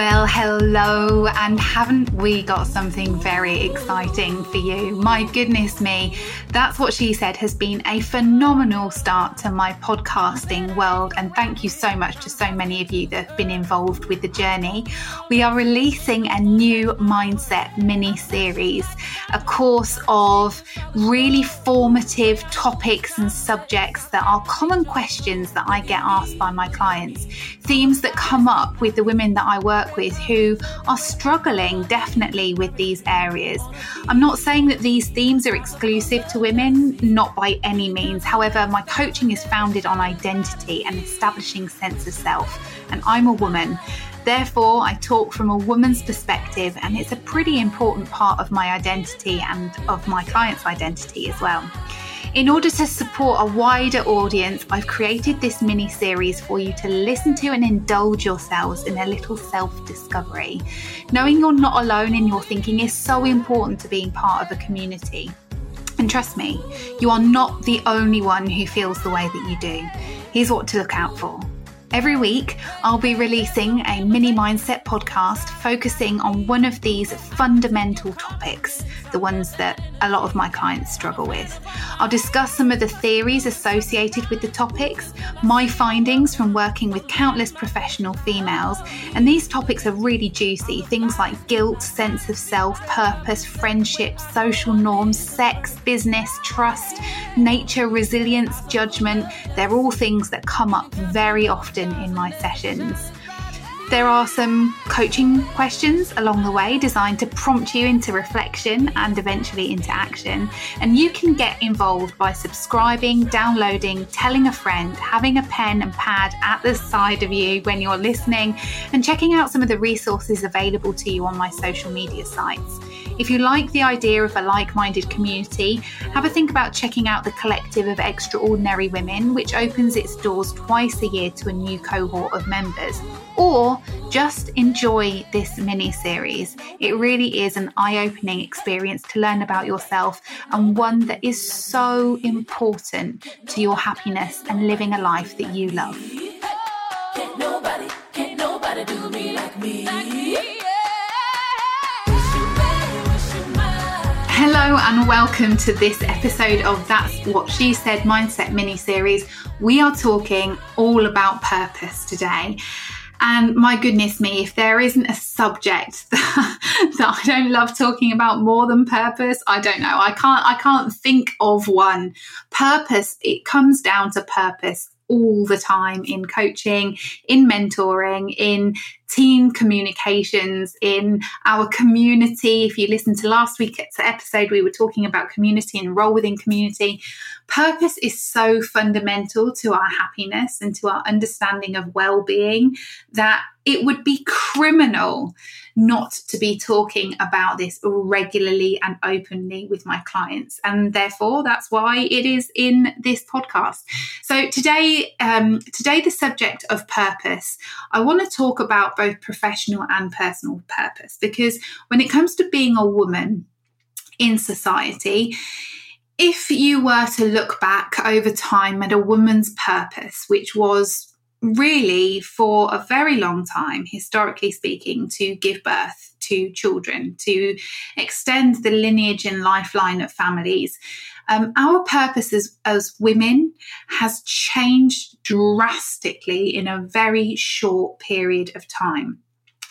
Well, hello, and haven't we got something very exciting for you? My goodness me, that's what she said has been a phenomenal start to my podcasting world, and thank you so much to so many of you that have been involved with the journey. We are releasing a new mindset mini series, a course of really formative topics and subjects that are common questions that I get asked by my clients, themes that come up with the women that I work with who are struggling definitely with these areas. I'm not saying that these themes are exclusive to women, not by any means. However, my coaching is founded on identity and establishing sense of self, and I'm a woman. Therefore, I talk from a woman's perspective, and it's a pretty important part of my identity and of my client's identity as well. In order to support a wider audience, I've created this mini series for you to listen to and indulge yourselves in a little self discovery. Knowing you're not alone in your thinking is so important to being part of a community. And trust me, you are not the only one who feels the way that you do. Here's what to look out for. Every week, I'll be releasing a mini mindset podcast focusing on one of these fundamental topics, the ones that a lot of my clients struggle with. I'll discuss some of the theories associated with the topics, my findings from working with countless professional females, and these topics are really juicy. Things like guilt, sense of self, purpose, friendship, social norms, sex, business, trust, nature, resilience, judgment. They're all things that come up very often often in my sessions. There are some coaching questions along the way designed to prompt you into reflection and eventually into action. And you can get involved by subscribing, downloading, telling a friend, having a pen and pad at the side of you when you're listening, and checking out some of the resources available to you on my social media sites. If you like the idea of a like minded community, have a think about checking out the Collective of Extraordinary Women, which opens its doors twice a year to a new cohort of members. Or just enjoy this mini series. It really is an eye opening experience to learn about yourself and one that is so important to your happiness and living a life that you love. Can't nobody, can't nobody Hello and welcome to this episode of That's What She Said Mindset mini series. We are talking all about purpose today. And my goodness me, if there isn't a subject that, that, I don't love talking about more than purpose, I don't know. I can't I can't think of one. Purpose, it comes down to purpose all the time in coaching, in mentoring, in team communications, in our community. If you listen to last week's episode, we were talking about community and role within community. Purpose is so fundamental to our happiness and to our understanding of well being that it would be criminal not to be talking about this regularly and openly with my clients. And therefore, that's why it is in this podcast. So today, um, today, the subject of purpose, I want to talk about both professional and personal purpose. Because when it comes to being a woman in society, if you were to look back over time at a woman's purpose, which was really for a very long time, historically speaking, to give birth to children, to extend the lineage and lifeline of families. Um, our purpose as, as women has changed drastically in a very short period of time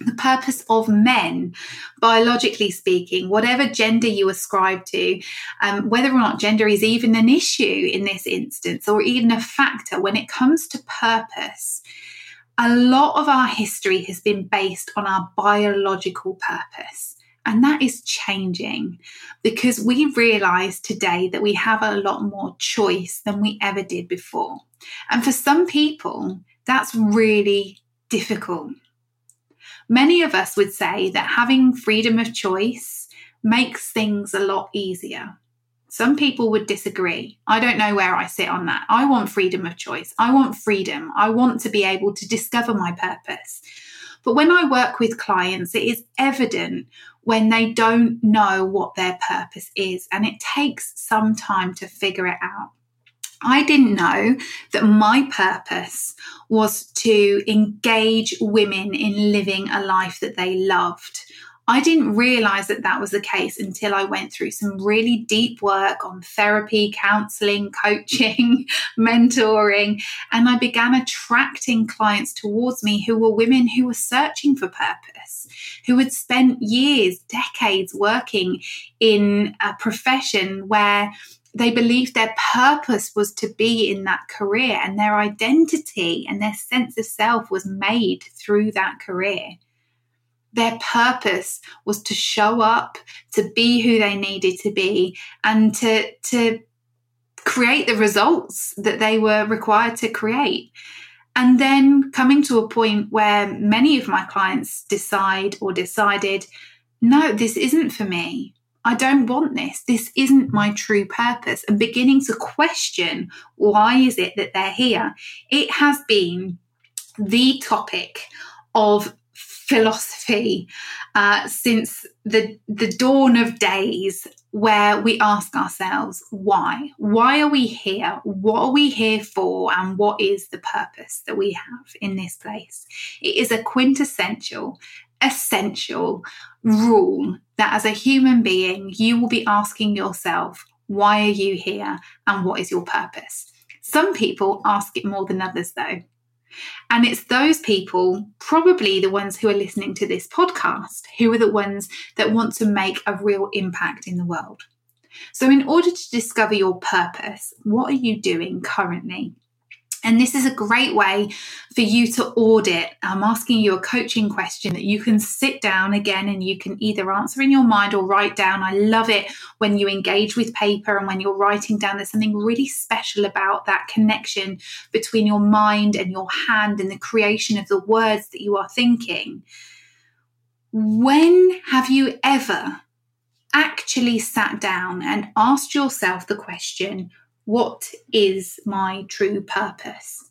the purpose of men, biologically speaking, whatever gender you ascribe to, um, whether or not gender is even an issue in this instance or even a factor when it comes to purpose, a lot of our history has been based on our biological purpose. And that is changing because we realize today that we have a lot more choice than we ever did before. And for some people, that's really difficult Many of us would say that having freedom of choice makes things a lot easier. Some people would disagree. I don't know where I sit on that. I want freedom of choice. I want freedom. I want to be able to discover my purpose. But when I work with clients, it is evident when they don't know what their purpose is, and it takes some time to figure it out. I didn't know that my purpose was to engage women in living a life that they loved. I didn't realize that that was the case until I went through some really deep work on therapy, counseling, coaching, mentoring, and I began attracting clients towards me who were women who were searching for purpose, who had spent years, decades working in a profession where they believed their purpose was to be in that career and their identity and their sense of self was made through that career. Their purpose was to show up, to be who they needed to be, and to, to create the results that they were required to create. And then coming to a point where many of my clients decide or decided, no, this isn't for me. I don't want this. This isn't my true purpose. And beginning to question why is it that they're here? It has been the topic of philosophy uh, since the the dawn of days where we ask ourselves why? Why are we here? What are we here for? And what is the purpose that we have in this place? It is a quintessential essential rule that as a human being, you will be asking yourself, why are you here? And what is your purpose? Some people ask it more than others, though. And it's those people, probably the ones who are listening to this podcast, who are the ones that want to make a real impact in the world. So, in order to discover your purpose, what are you doing currently? And this is a great way for you to audit. I'm asking you a coaching question that you can sit down again and you can either answer in your mind or write down. I love it when you engage with paper and when you're writing down, there's something really special about that connection between your mind and your hand and the creation of the words that you are thinking. When have you ever actually sat down and asked yourself the question, what is my true purpose?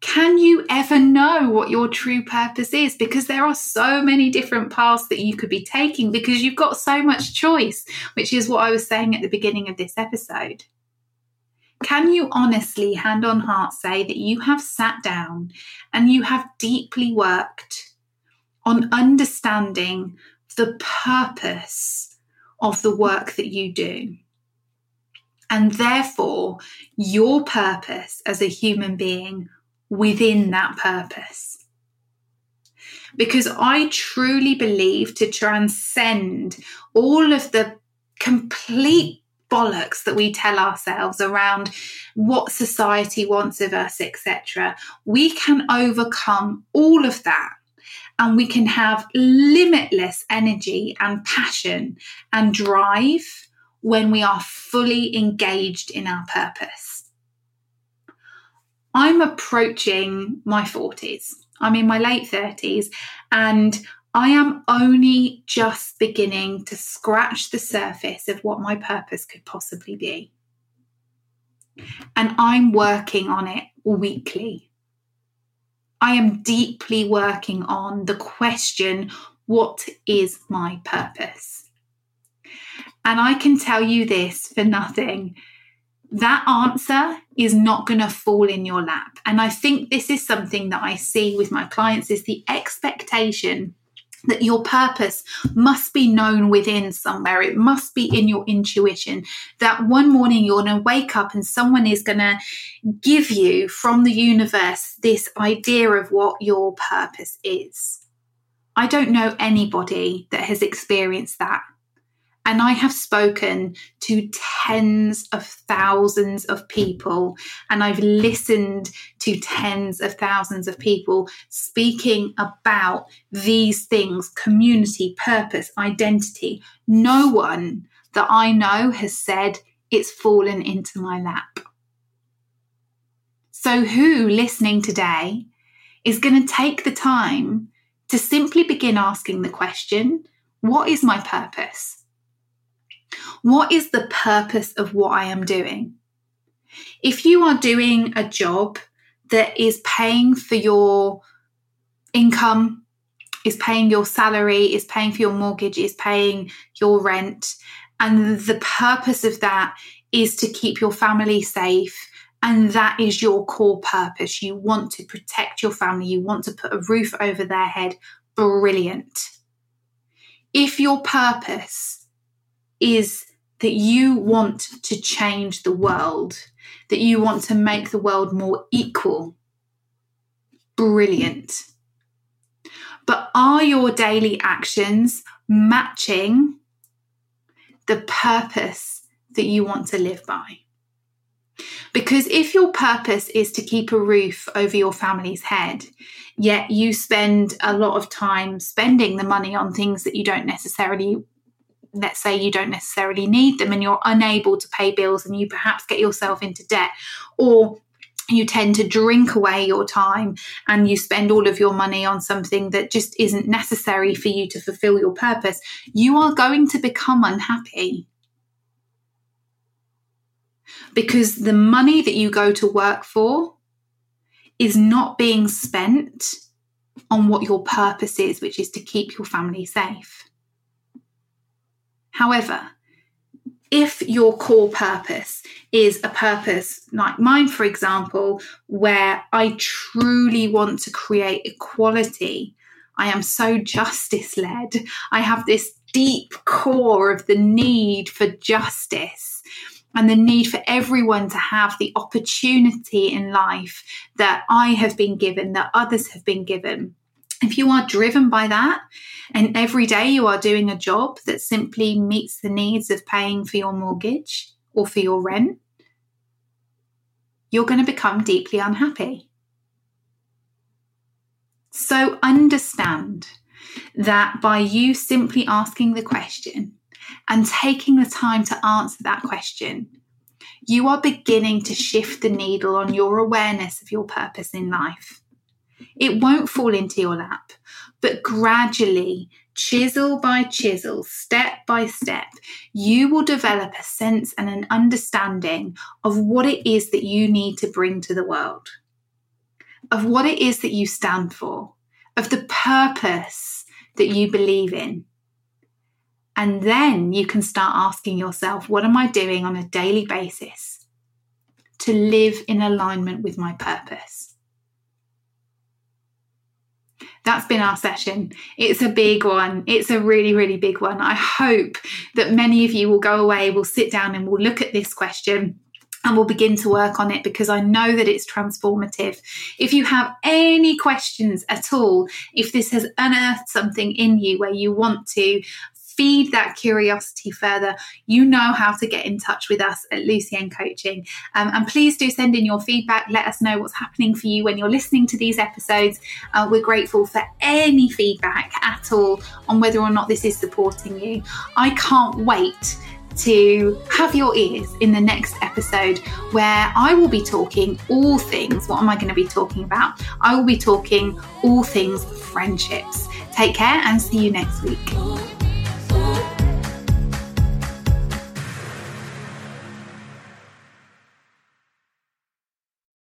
Can you ever know what your true purpose is? Because there are so many different paths that you could be taking because you've got so much choice, which is what I was saying at the beginning of this episode. Can you honestly, hand on heart, say that you have sat down and you have deeply worked on understanding the purpose of the work that you do? And therefore your purpose as a human being within that purpose. Because I truly believe to transcend all of the complete bollocks that we tell ourselves around what society wants of us, etc., we can overcome all of that and we can have limitless energy and passion and drive when we are fully engaged in our purpose. I'm approaching my 40s. I'm in my late 30s and I am only just beginning to scratch the surface of what my purpose could possibly be. And I'm working on it weekly. I am deeply working on the question what is my purpose? And I can tell you this for nothing that answer is not going to fall in your lap. And I think this is something that I see with my clients is the expectation that your purpose must be known within somewhere. It must be in your intuition. That one morning you're going to wake up and someone is going to give you from the universe this idea of what your purpose is. I don't know anybody that has experienced that and I have spoken to tens of thousands of people, and I've listened to tens of thousands of people speaking about these things community, purpose, identity. No one that I know has said it's fallen into my lap. So, who listening today is going to take the time to simply begin asking the question, What is my purpose? What is the purpose of what I am doing? If you are doing a job that is paying for your income, is paying your salary, is paying for your mortgage, is paying your rent, and the purpose of that is to keep your family safe. And that is your core purpose. You want to protect your family. You want to put a roof over their head. Brilliant. If your purpose is that you want to change the world, that you want to make the world more equal, brilliant. But are your daily actions matching the purpose that you want to live by? Because if your purpose is to keep a roof over your family's head, yet you spend a lot of time spending the money on things that you don't necessarily let's say you don't necessarily need them and you're unable to pay bills and you perhaps get yourself into debt or you tend to drink away your time and you spend all of your money on something that just isn't necessary for you to fulfill your purpose, you are going to become unhappy. Because the money that you go to work for is not being spent on what your purpose is, which is to keep your family safe. However, if your core purpose is a purpose like mine, for example, where I truly want to create equality, I am so justice led. I have this deep core of the need for justice and the need for everyone to have the opportunity in life that I have been given, that others have been given if you are driven by that and every day you are doing a job that simply meets the needs of paying for your mortgage or for your rent, you're going to become deeply unhappy. So understand that by you simply asking the question and taking the time to answer that question, you are beginning to shift the needle on your awareness of your purpose in life. It won't fall into your lap, but gradually, chisel by chisel, step by step, you will develop a sense and an understanding of what it is that you need to bring to the world, of what it is that you stand for, of the purpose that you believe in. And then you can start asking yourself, what am I doing on a daily basis to live in alignment with my purpose? That's been our session. It's a big one. It's a really, really big one. I hope that many of you will go away, will sit down and will look at this question and we'll begin to work on it because I know that it's transformative. If you have any questions at all, if this has unearthed something in you where you want to feed that curiosity further, you know how to get in touch with us at Lucienne Coaching. Um, and please do send in your feedback. Let us know what's happening for you when you're listening to these episodes. Uh, we're grateful for any feedback at all on whether or not this is supporting you. I can't wait to have your ears in the next episode where I will be talking all things. What am I going to be talking about? I will be talking all things friendships. Take care and see you next week.